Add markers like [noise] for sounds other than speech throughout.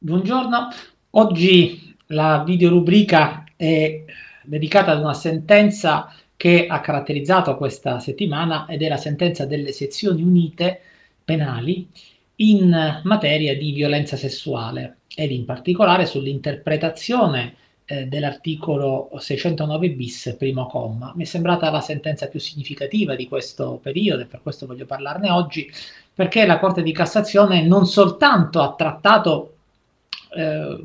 Buongiorno, oggi la videorubrica è dedicata ad una sentenza che ha caratterizzato questa settimana ed è la sentenza delle sezioni unite penali in materia di violenza sessuale ed in particolare sull'interpretazione eh, dell'articolo 609 bis primo comma. Mi è sembrata la sentenza più significativa di questo periodo e per questo voglio parlarne oggi perché la Corte di Cassazione non soltanto ha trattato eh,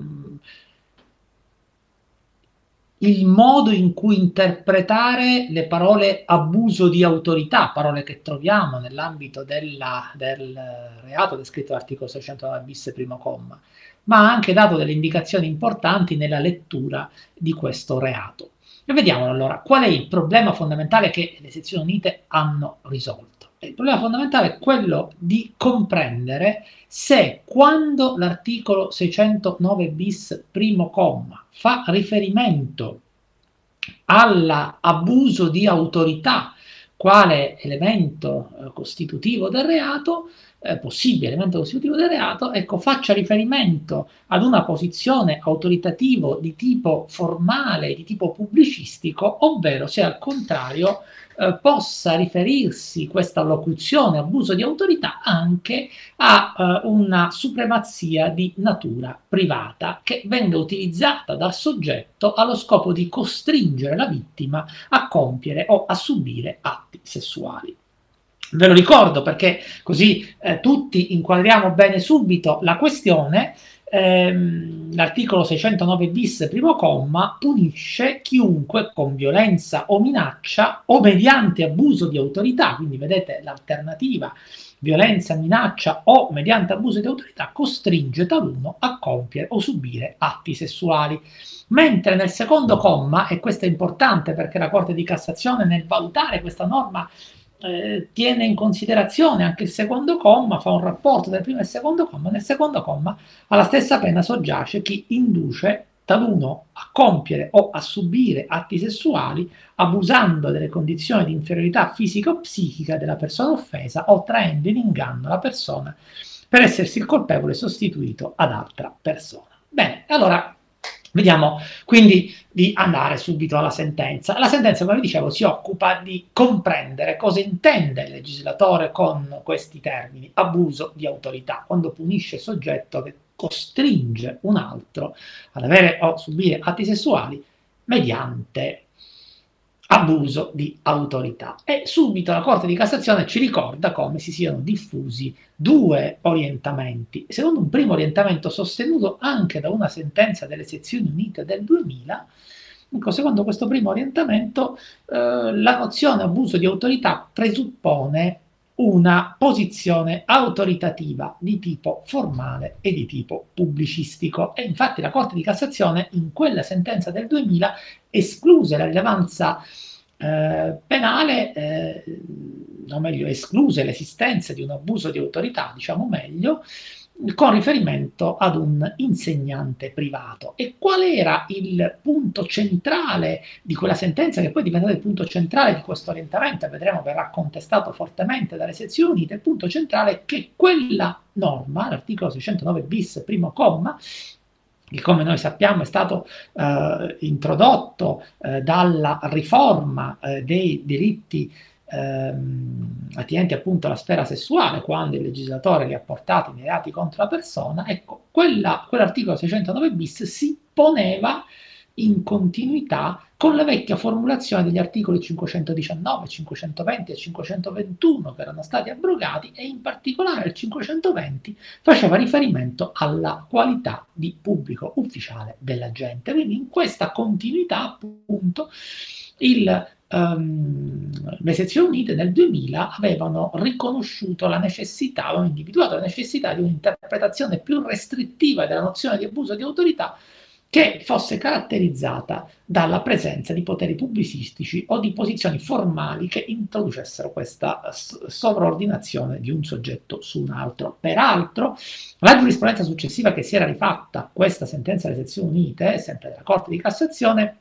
il modo in cui interpretare le parole abuso di autorità, parole che troviamo nell'ambito della, del reato descritto all'articolo 609 bis primo comma, ma ha anche dato delle indicazioni importanti nella lettura di questo reato. E vediamo allora qual è il problema fondamentale che le sezioni unite hanno risolto. Il problema fondamentale è quello di comprendere se quando l'articolo 609 bis primo comma fa riferimento all'abuso di autorità quale elemento eh, costitutivo del reato, eh, possibile elemento costitutivo del reato, ecco, faccia riferimento ad una posizione autoritativo di tipo formale, di tipo pubblicistico, ovvero se al contrario eh, possa riferirsi questa locuzione abuso di autorità anche a eh, una supremazia di natura privata che venga utilizzata dal soggetto allo scopo di costringere la vittima a compiere o a subire atti sessuali. Ve lo ricordo perché così eh, tutti inquadriamo bene subito la questione. Ehm, l'articolo 609 bis primo comma punisce chiunque con violenza o minaccia o mediante abuso di autorità, quindi vedete l'alternativa violenza, minaccia o mediante abuso di autorità costringe taluno a compiere o subire atti sessuali. Mentre nel secondo comma, e questo è importante perché la Corte di Cassazione nel valutare questa norma eh, tiene in considerazione anche il secondo comma, fa un rapporto del primo e secondo comma, nel secondo comma alla stessa pena soggiace chi induce taluno a compiere o a subire atti sessuali abusando delle condizioni di inferiorità fisica o psichica della persona offesa o traendo in inganno la persona per essersi il colpevole sostituito ad altra persona. Bene, allora Vediamo quindi di andare subito alla sentenza. La sentenza, come vi dicevo, si occupa di comprendere cosa intende il legislatore con questi termini, abuso di autorità, quando punisce il soggetto che costringe un altro ad avere o subire atti sessuali mediante abuso di autorità. E subito la Corte di Cassazione ci ricorda come si siano diffusi due orientamenti. Secondo un primo orientamento sostenuto anche da una sentenza delle sezioni unite del 2000, ecco, secondo questo primo orientamento eh, la nozione abuso di autorità presuppone una posizione autoritativa di tipo formale e di tipo pubblicistico. E infatti la Corte di Cassazione in quella sentenza del 2000 escluse la rilevanza eh, penale, eh, o meglio, escluse l'esistenza di un abuso di autorità, diciamo meglio, con riferimento ad un insegnante privato. E qual era il punto centrale di quella sentenza, che poi è diventato il punto centrale di questo orientamento, vedremo verrà contestato fortemente dalle sezioni unite, il punto centrale è che quella norma, l'articolo 609 bis, primo comma, che come noi sappiamo è stato eh, introdotto eh, dalla riforma eh, dei diritti ehm, attinenti appunto alla sfera sessuale, quando il legislatore li ha portati nei reati contro la persona, ecco, quella, quell'articolo 609 bis si poneva in continuità con la vecchia formulazione degli articoli 519, 520 e 521 che erano stati abrogati e in particolare il 520 faceva riferimento alla qualità di pubblico ufficiale dell'agente. Quindi in questa continuità appunto il Um, le sezioni unite nel 2000 avevano riconosciuto la necessità, avevano individuato la necessità di un'interpretazione più restrittiva della nozione di abuso di autorità che fosse caratterizzata dalla presenza di poteri pubblicistici o di posizioni formali che introducessero questa sovraordinazione di un soggetto su un altro. Peraltro, la giurisprudenza successiva che si era rifatta a questa sentenza delle sezioni unite, sempre della Corte di Cassazione,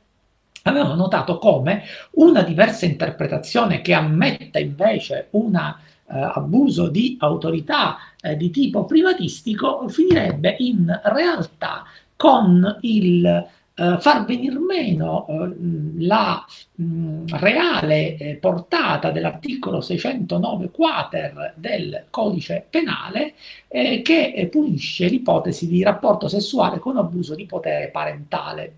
avevano notato come una diversa interpretazione che ammetta invece una abuso di autorità eh, di tipo privatistico finirebbe in realtà con il Uh, far venir meno uh, la mh, reale eh, portata dell'articolo 609 quater del codice penale eh, che eh, punisce l'ipotesi di rapporto sessuale con abuso di potere parentale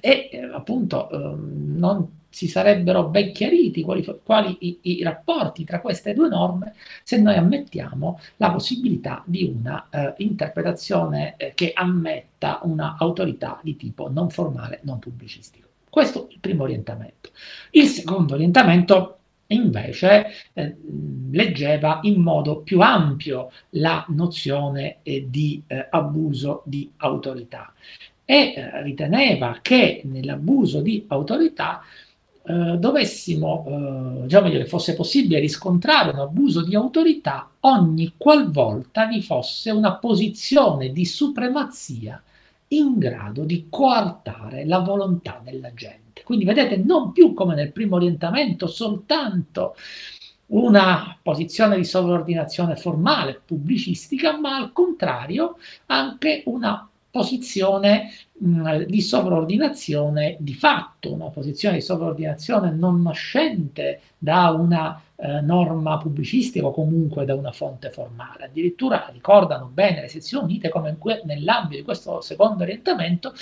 e appunto ehm, non si sarebbero ben chiariti quali, quali i, i, rapporti tra queste due norme se noi ammettiamo la possibilità di una eh, interpretazione eh, che ammetta un'autorità di tipo non formale, non pubblicistico. Questo è il primo orientamento. Il secondo orientamento invece eh, leggeva in modo più ampio la nozione eh, di eh, abuso di autorità e eh, riteneva che nell'abuso di autorità eh, dovessimo, eh, diciamo che fosse possibile riscontrare un abuso di autorità ogni qualvolta vi fosse una posizione di supremazia in grado di coartare la volontà della gente. Quindi vedete, non più come nel primo orientamento, soltanto una posizione di sovraordinazione formale, pubblicistica, ma al contrario anche una posizione mh, di sovraordinazione di fatto, una posizione di sovraordinazione non nascente da una eh, norma pubblicistica o comunque da una fonte formale. Addirittura ricordano bene le sezioni unite come nell'ambito di questo secondo orientamento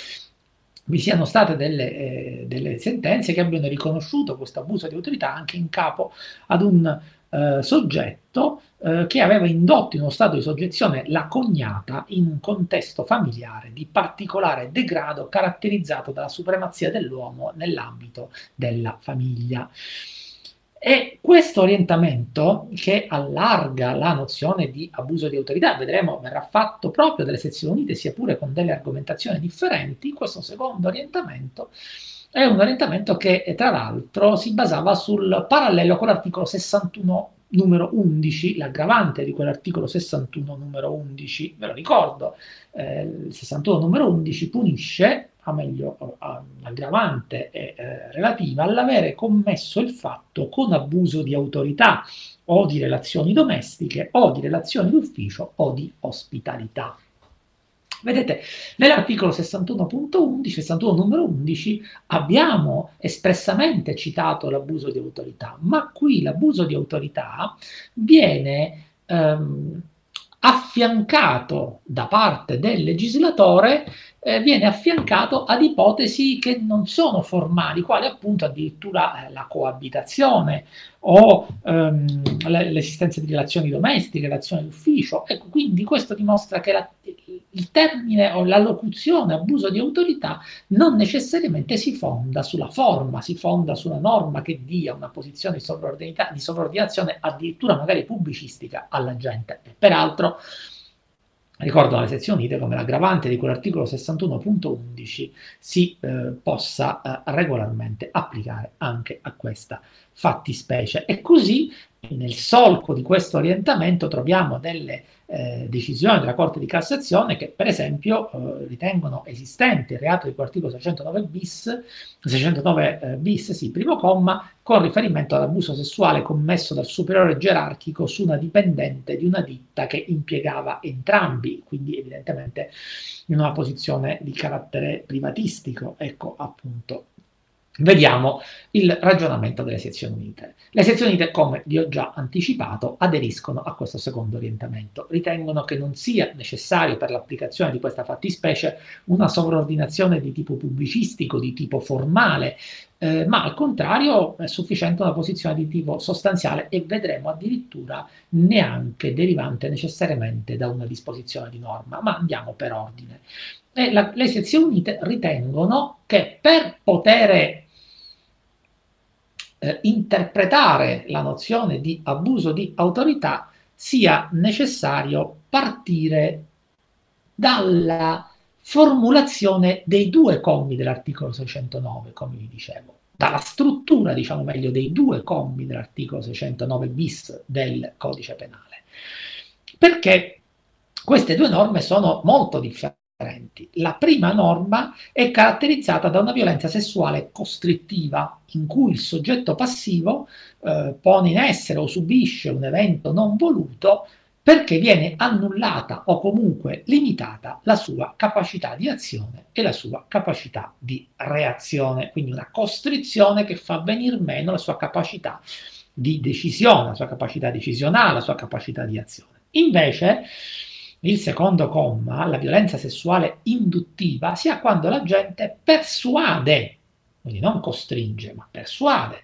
vi siano state delle, eh, delle, sentenze che abbiano riconosciuto questo abuso di autorità anche in capo ad un eh, soggetto eh, che aveva indotto in uno stato di soggezione la cognata in un contesto familiare di particolare degrado caratterizzato dalla supremazia dell'uomo nell'ambito della famiglia. E questo orientamento, che allarga la nozione di abuso di autorità, vedremo verrà fatto proprio dalle sezioni unite, sia pure con delle argomentazioni differenti, questo secondo orientamento è un orientamento che tra l'altro si basava sul parallelo con l'articolo 61 numero 11, l'aggravante di quell'articolo 61 numero 11, ve lo ricordo, eh, il 61 numero 11 punisce, a meglio, l'aggravante è eh, relativa all'avere commesso il fatto con abuso di autorità o di relazioni domestiche o di relazioni d'ufficio o di ospitalità. Vedete, nell'articolo 61.11, 61 numero 11, abbiamo espressamente citato l'abuso di autorità, ma qui l'abuso di autorità viene ehm, affiancato da parte del legislatore eh, viene affiancato ad ipotesi che non sono formali, quali appunto addirittura eh, la coabitazione o ehm, l'esistenza di relazioni domestiche, relazioni d'ufficio. Ecco, quindi questo dimostra che la, il termine o la locuzione abuso di autorità non necessariamente si fonda sulla forma, si fonda su una norma che dia una posizione di, di sovraordinazione addirittura magari pubblicistica alla gente. Peraltro ricordo alle sezioni unite come l'aggravante di quell'articolo 61.11 si eh, possa eh, regolarmente applicare anche a questa fattispecie. E così nel solco di questo orientamento troviamo delle eh, decisioni della Corte di Cassazione che per esempio eh, ritengono esistente il reato di articolo 609 bis, 609 eh, bis, sì, primo comma, con riferimento all'abuso sessuale commesso dal superiore gerarchico su una dipendente di una ditta che impiegava entrambi, quindi evidentemente in una posizione di carattere privatistico, ecco appunto Vediamo il ragionamento delle sezioni unite. Le sezioni unite, come vi ho già anticipato, aderiscono a questo secondo orientamento. Ritengono che non sia necessario per l'applicazione di questa fattispecie una sovraordinazione di tipo pubblicistico, di tipo formale, eh, ma al contrario è sufficiente una posizione di tipo sostanziale e vedremo addirittura neanche derivante necessariamente da una disposizione di norma, ma andiamo per ordine. La, le sezioni unite ritengono che per poter eh, interpretare la nozione di abuso di autorità sia necessario partire dalla formulazione dei due commi dell'articolo 609, come vi dicevo, dalla struttura, diciamo meglio, dei due commi dell'articolo 609 bis del codice penale. Perché queste due norme sono molto differenti differenti. La prima norma è caratterizzata da una violenza sessuale costrittiva, in cui il soggetto passivo eh, pone in essere o subisce un evento non voluto perché viene annullata o comunque limitata la sua capacità di azione e la sua capacità di reazione, quindi una costrizione che fa venir meno la sua capacità di decisione, la sua capacità decisionale, la sua capacità di azione. Invece, il secondo comma, la violenza sessuale induttiva, sia quando la gente persuade, quindi non costringe, ma persuade,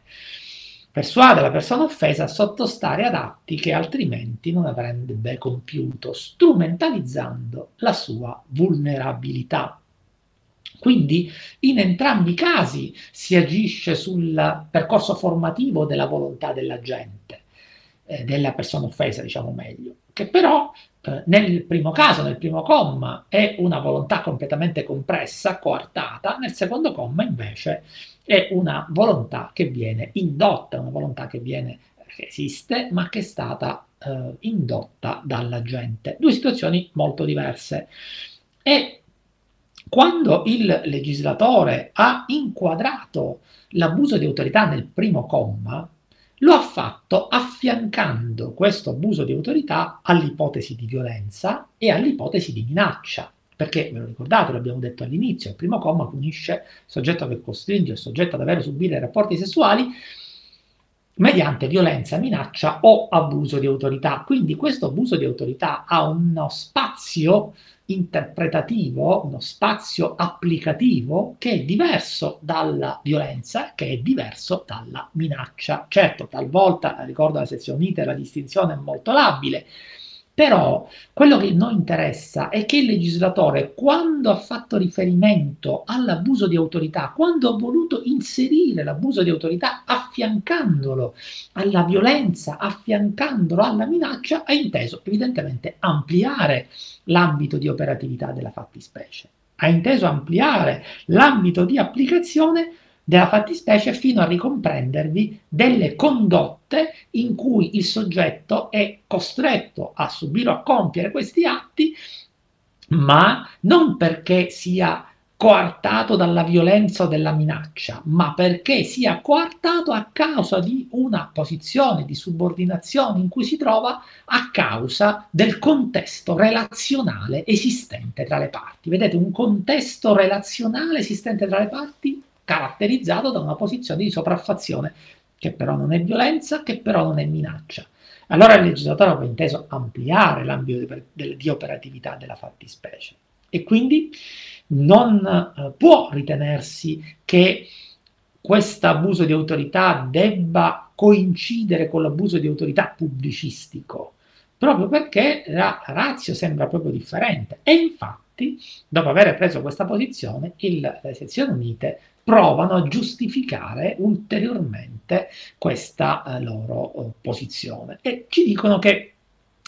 persuade la persona offesa a sottostare ad atti che altrimenti non avrebbe compiuto, strumentalizzando la sua vulnerabilità. Quindi in entrambi i casi si agisce sul percorso formativo della volontà della gente, eh, della persona offesa, diciamo meglio, che però eh, nel primo caso, nel primo comma, è una volontà completamente compressa, coartata, nel secondo comma invece è una volontà che viene indotta, una volontà che viene che esiste, ma che è stata eh, indotta dalla gente. Due situazioni molto diverse. E quando il legislatore ha inquadrato l'abuso di autorità nel primo comma, lo ha fatto affiancando questo abuso di autorità all'ipotesi di violenza e all'ipotesi di minaccia. Perché, ve lo ricordate, l'abbiamo detto all'inizio, il primo comma punisce il soggetto che costringe il soggetto ad avere subire rapporti sessuali mediante violenza, minaccia o abuso di autorità. Quindi questo abuso di autorità ha uno spazio interpretativo, uno spazio applicativo che è diverso dalla violenza, che è diverso dalla minaccia. Certo, talvolta, ricordo la sezione unita, la distinzione è molto labile, però quello che noi interessa è che il legislatore, quando ha fatto riferimento all'abuso di autorità, quando ha voluto inserire l'abuso di autorità affiancandolo alla violenza, affiancandolo alla minaccia, ha inteso evidentemente ampliare l'ambito di operatività della fattispecie. Ha inteso ampliare l'ambito di applicazione della fattispecie fino a ricomprendervi delle condotte in cui il soggetto è costretto a subire o a compiere questi atti, ma non perché sia coartato dalla violenza o dalla minaccia, ma perché sia coartato a causa di una posizione di subordinazione in cui si trova a causa del contesto relazionale esistente tra le parti. Vedete, un contesto relazionale esistente tra le parti caratterizzato da una posizione di sopraffazione, che però non è violenza, che però non è minaccia. Allora il legislatore aveva inteso ampliare l'ambito di, di operatività della fattispecie e quindi non eh, può ritenersi che questo abuso di autorità debba coincidere con l'abuso di autorità pubblicistico, proprio perché la razio sembra proprio differente. E infatti, dopo aver preso questa posizione, il, le sezioni unite provano a giustificare ulteriormente questa eh, loro eh, posizione. E ci dicono che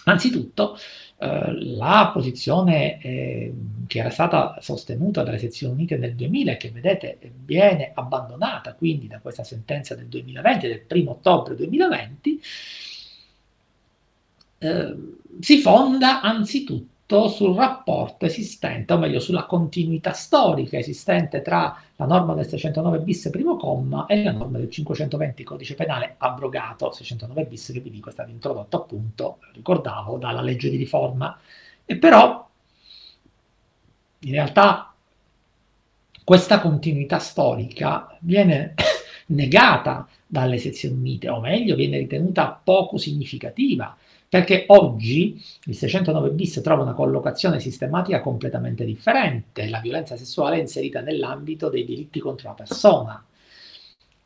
anzitutto eh, la posizione eh, che era stata sostenuta dalle sezioni unite nel 2000 e che vedete viene abbandonata quindi da questa sentenza del 2020 del 1 ottobre 2020 eh, si fonda anzitutto sul rapporto esistente, o meglio sulla continuità storica esistente tra la norma del 609 bis primo comma e la norma del 520 codice penale abrogato 609 bis che vi dico è stato introdotto appunto, ricordavo, dalla legge di riforma. E però in realtà questa continuità storica viene [coughs] negata dalle sezioni unite, o meglio viene ritenuta poco significativa perché oggi il 609 bis trova una collocazione sistematica completamente differente, la violenza sessuale è inserita nell'ambito dei diritti contro la persona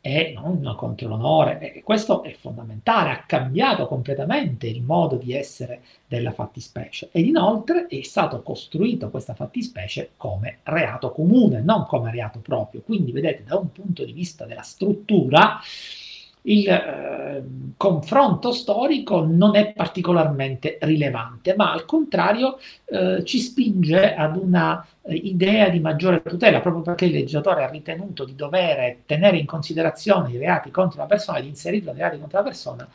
e non contro l'onore, e questo è fondamentale, ha cambiato completamente il modo di essere della fattispecie. Ed inoltre è stato costruito questa fattispecie come reato comune, non come reato proprio, quindi vedete da un punto di vista della struttura il eh, confronto storico non è particolarmente rilevante, ma al contrario eh, ci spinge ad una eh, idea di maggiore tutela, proprio perché il legislatore ha ritenuto di dover tenere in considerazione i reati contro la persona, di inserirlo nei reati contro la persona,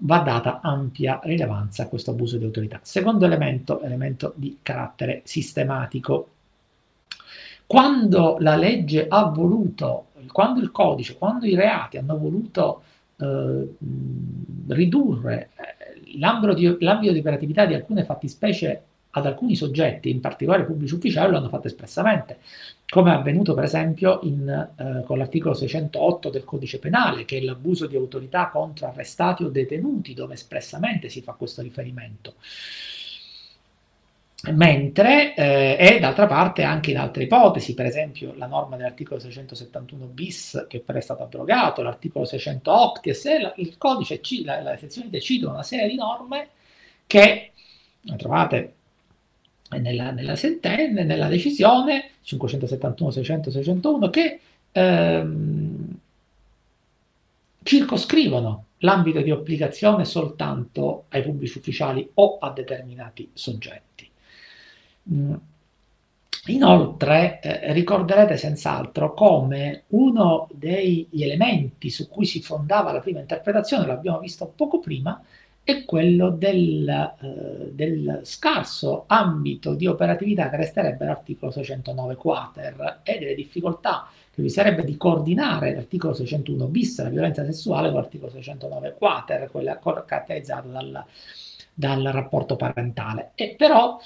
va data ampia rilevanza a questo abuso di autorità. Secondo elemento, elemento di carattere sistematico. quando la legge ha voluto, quando il codice, quando i reati hanno voluto eh, ridurre eh, l'ambito di, l'ambito di operatività di alcune fattispecie ad alcuni soggetti, in particolare pubblici ufficiali, lo hanno fatto espressamente, come è avvenuto per esempio in, eh, con l'articolo 608 del codice penale, che è l'abuso di autorità contro arrestati o detenuti, dove espressamente si fa questo riferimento. Mentre, eh, e d'altra parte anche in altre ipotesi, per esempio la norma dell'articolo 671 bis che però è stato abrogato, l'articolo 600 octies, la, il codice, la, la sezione decidono una serie di norme che trovate nella, nella sentenza, nella decisione 571, 600, 601 che ehm, circoscrivono l'ambito di applicazione soltanto ai pubblici ufficiali o a determinati soggetti. Mm. Inoltre eh, ricorderete senz'altro come uno degli elementi su cui si fondava la prima interpretazione, l'abbiamo visto poco prima, è quello del, eh, del, scarso ambito di operatività che resterebbe l'articolo 609 quater e delle difficoltà che vi sarebbe di coordinare l'articolo 601 bis, la violenza sessuale, con l'articolo 609 quater, quella caratterizzata dal, dal rapporto parentale. E però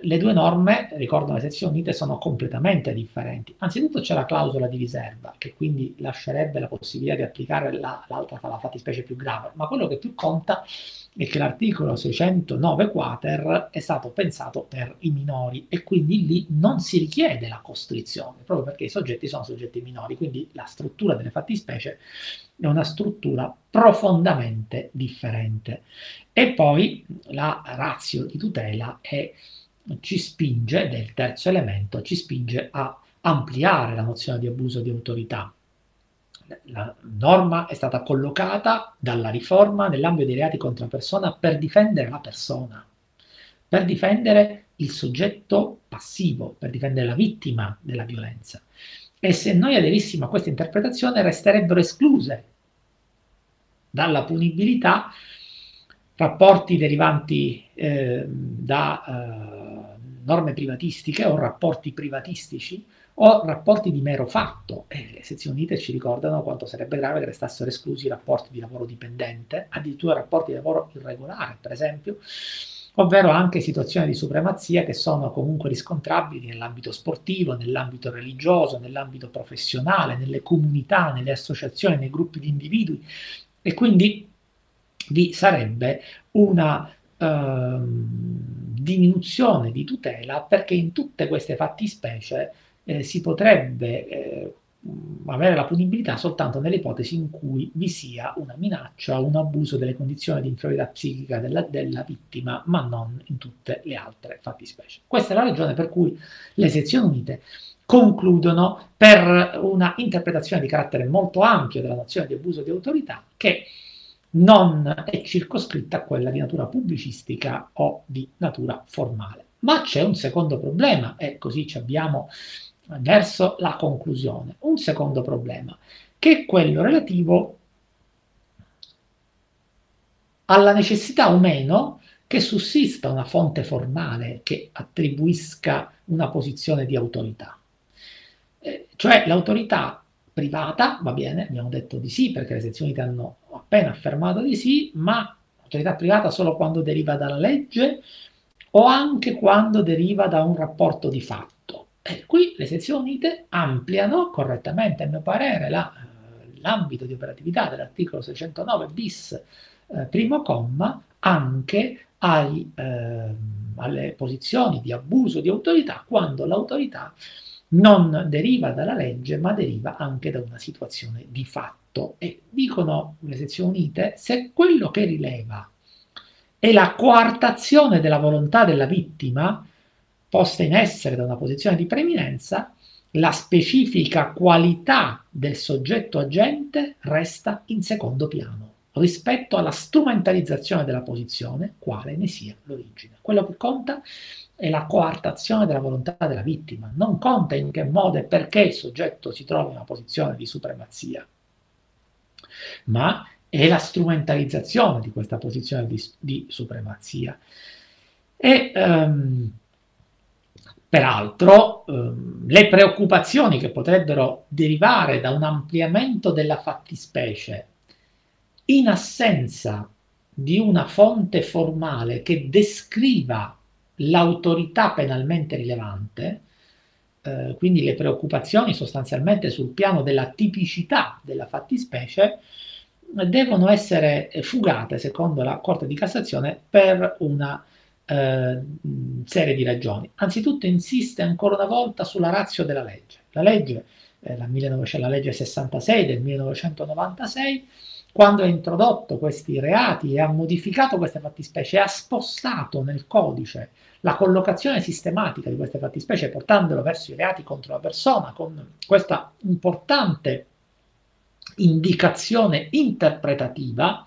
le due norme, ricordano le sezioni unite, sono completamente differenti. Anzitutto c'è la clausola di riserva, che quindi lascerebbe la possibilità di applicare la, l'altra la fattispecie più grave, ma quello che più conta è che l'articolo 609 quater è stato pensato per i minori e quindi lì non si richiede la costrizione, proprio perché i soggetti sono soggetti minori, quindi la struttura delle fattispecie è una struttura profondamente differente. E poi la razio di tutela è ci spinge, ed è il terzo elemento, ci spinge a ampliare la nozione di abuso di autorità. La norma è stata collocata dalla riforma nell'ambito dei reati contro la persona per difendere la persona, per difendere il soggetto passivo, per difendere la vittima della violenza. E se noi aderissimo a questa interpretazione resterebbero escluse dalla punibilità rapporti derivanti eh, da eh, norme privatistiche o rapporti privatistici o rapporti di mero fatto. E le sezioni unite ci ricordano quanto sarebbe grave che restassero esclusi i rapporti di lavoro dipendente, addirittura rapporti di lavoro irregolare, per esempio, ovvero anche situazioni di supremazia che sono comunque riscontrabili nell'ambito sportivo, nell'ambito religioso, nell'ambito professionale, nelle comunità, nelle associazioni, nei gruppi di individui. E quindi vi sarebbe una eh, diminuzione di tutela perché in tutte queste fattispecie eh, si potrebbe eh, avere la punibilità soltanto nelle ipotesi in cui vi sia una minaccia o un abuso delle condizioni di inferiorità psichica della, della, vittima, ma non in tutte le altre fattispecie. Questa è la ragione per cui le sezioni unite concludono per una interpretazione di carattere molto ampio della nozione di abuso di autorità che non è circoscritta a quella di natura pubblicistica o di natura formale. Ma c'è un secondo problema e così ci abbiamo verso la conclusione. Un secondo problema, che è quello relativo alla necessità o meno che sussista una fonte formale che attribuisca una posizione di autorità. Eh, cioè l'autorità privata, va bene, abbiamo detto di sì perché le sezioni hanno appena affermato di sì, ma autorità privata solo quando deriva dalla legge o anche quando deriva da un rapporto di fatto. E qui le sezioni unite ampliano correttamente, a mio parere, la, eh, l'ambito di operatività dell'articolo 609 bis eh, primo comma anche ai, eh, alle posizioni di abuso di autorità quando l'autorità non deriva dalla legge ma deriva anche da una situazione di fatto e dicono le sezioni unite se quello che rileva è la coartazione della volontà della vittima posta in essere da una posizione di preminenza, la specifica qualità del soggetto agente resta in secondo piano rispetto alla strumentalizzazione della posizione, quale ne sia l'origine. Quello che conta è la coartazione della volontà della vittima, non conta in che modo e perché il soggetto si trova in una posizione di supremazia, ma è la strumentalizzazione di questa posizione di, di supremazia. E um, peraltro um, le preoccupazioni che potrebbero derivare da un ampliamento della fattispecie in assenza di una fonte formale che descriva l'autorità penalmente rilevante, eh, quindi le preoccupazioni sostanzialmente sul piano della tipicità della fattispecie, devono essere fugate, secondo la Corte di Cassazione, per una eh, serie di ragioni. Anzitutto insiste ancora una volta sulla razio della legge. La legge, eh, la, 19, la legge 66 del 1996, quando ha introdotto questi reati e ha modificato queste fattispecie, ha spostato nel codice la collocazione sistematica di queste fattispecie portandolo verso i reati contro la persona con questa importante indicazione interpretativa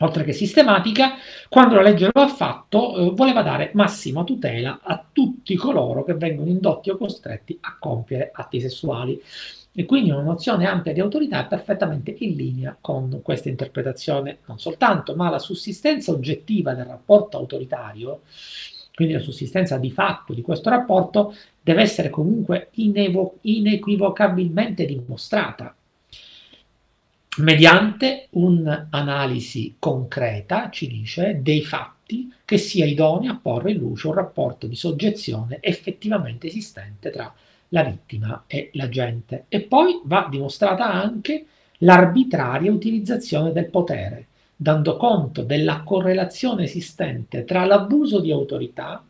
oltre che sistematica, quando la legge lo ha fatto, eh, voleva dare massima tutela a tutti coloro che vengono indotti o costretti a compiere atti sessuali. E quindi una nozione ampia di autorità è perfettamente in linea con questa interpretazione, non soltanto, ma la sussistenza oggettiva del rapporto autoritario, quindi la sussistenza di fatto di questo rapporto, deve essere comunque inevo- inequivocabilmente dimostrata mediante un'analisi concreta, ci dice, dei fatti che sia idonea a porre in luce un rapporto di soggezione effettivamente esistente tra la vittima e l'agente. E poi va dimostrata anche l'arbitraria utilizzazione del potere, dando conto della correlazione esistente tra l'abuso di autorità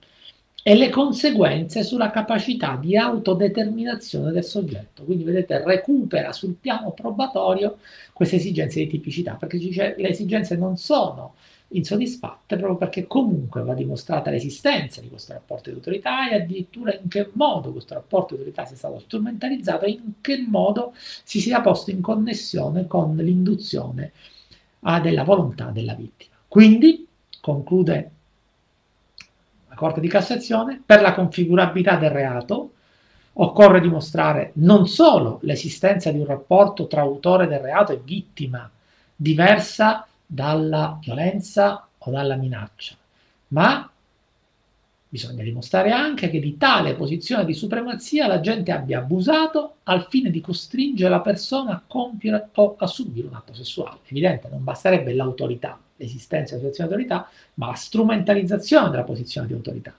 e le conseguenze sulla capacità di autodeterminazione del soggetto. Quindi vedete, recupera sul piano probatorio queste esigenze di tipicità, perché dice, le esigenze non sono insoddisfatte proprio perché comunque va dimostrata l'esistenza di questo rapporto di autorità e addirittura in che modo questo rapporto di autorità sia stato strumentalizzato e in che modo si sia posto in connessione con l'induzione della volontà della vittima. Quindi, conclude Corte di Cassazione, per la configurabilità del reato occorre dimostrare non solo l'esistenza di un rapporto tra autore del reato e vittima diversa dalla violenza o dalla minaccia, ma bisogna dimostrare anche che di tale posizione di supremazia la gente abbia abusato al fine di costringere la persona a compiere o a subire un atto sessuale. Evidente, non basterebbe l'autorità, l'esistenza della situazione di autorità, ma la strumentalizzazione della posizione di autorità.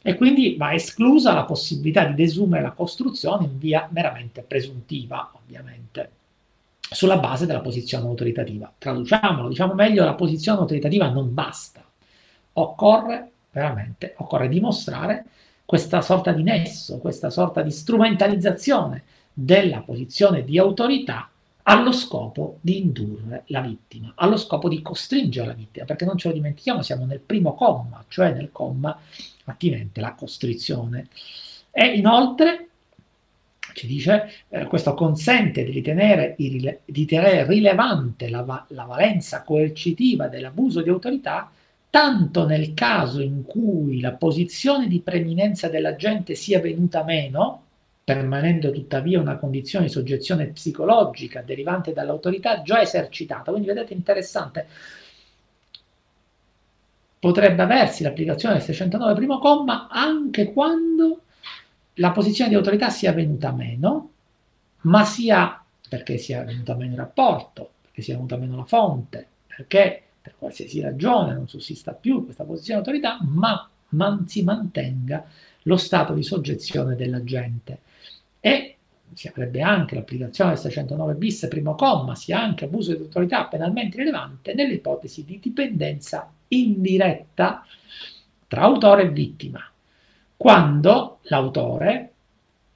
E quindi va esclusa la possibilità di desumere la costruzione in via meramente presuntiva, ovviamente, sulla base della posizione autoritativa. Traduciamolo, diciamo meglio, la posizione autoritativa non basta. Occorre veramente, occorre dimostrare questa sorta di nesso, questa sorta di strumentalizzazione della posizione di autorità allo scopo di indurre la vittima, allo scopo di costringere la vittima, perché non ce lo dimentichiamo, siamo nel primo comma, cioè nel comma attinente alla costrizione. E inoltre ci dice eh, questo consente di ritenere, di tenere rilevante la, la valenza coercitiva dell'abuso di autorità tanto nel caso in cui la posizione di preminenza dell'agente sia venuta meno, permanendo tuttavia una condizione di soggezione psicologica derivante dall'autorità già esercitata. Quindi vedete interessante, potrebbe aversi l'applicazione del 609 primo comma anche quando la posizione di autorità sia venuta meno, ma sia perché sia venuta meno il rapporto, perché sia venuta meno la fonte, perché per qualsiasi ragione non sussista più questa posizione di autorità, ma man si mantenga lo stato di soggezione dell'agente e si avrebbe anche l'applicazione del 609 bis primo comma, sia anche abuso di autorità penalmente rilevante nelle ipotesi di dipendenza indiretta tra autore e vittima, quando l'autore,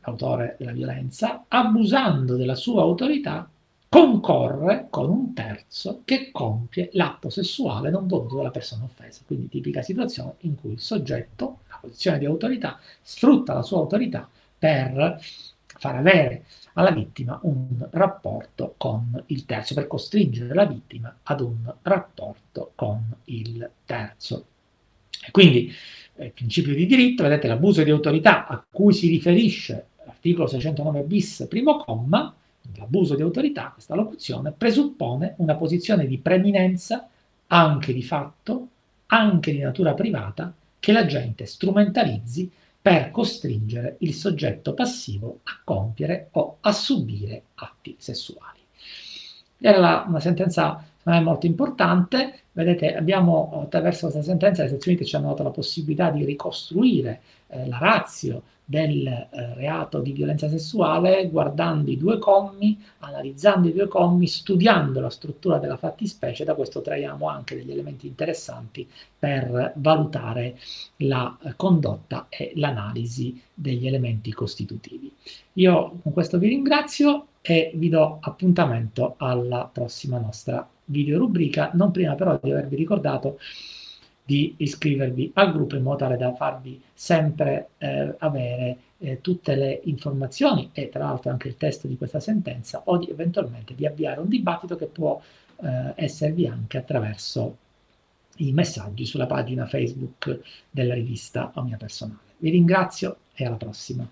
l'autore della violenza, abusando della sua autorità, concorre con un terzo che compie l'atto sessuale non voluto dalla persona offesa. Quindi tipica situazione in cui il soggetto, la posizione di autorità, sfrutta la sua autorità per far avere alla vittima un rapporto con il terzo, per costringere la vittima ad un rapporto con il terzo. E quindi eh, il principio di diritto, vedete l'abuso di autorità a cui si riferisce l'articolo 609 bis, primo comma, l'abuso di autorità, questa locuzione, presuppone una posizione di preminenza anche di fatto, anche di natura privata, che la gente strumentalizzi per costringere il soggetto passivo a compiere o a subire atti sessuali. Era una sentenza molto importante, vedete abbiamo attraverso questa sentenza le sezioni che ci hanno dato la possibilità di ricostruire eh, la razio del eh, reato di violenza sessuale guardando i due commi, analizzando i due commi, studiando la struttura della fattispecie, da questo traiamo anche degli elementi interessanti per valutare la eh, condotta e l'analisi degli elementi costitutivi. Io con questo vi ringrazio e vi do appuntamento alla prossima nostra video rubrica, non prima però di avervi ricordato di iscrivervi al gruppo in modo tale da farvi sempre eh, avere eh, tutte le informazioni e tra l'altro anche il testo di questa sentenza o di, eventualmente di avviare un dibattito che può eh, esservi anche attraverso i messaggi sulla pagina Facebook della rivista o mia personale. Vi ringrazio e alla prossima.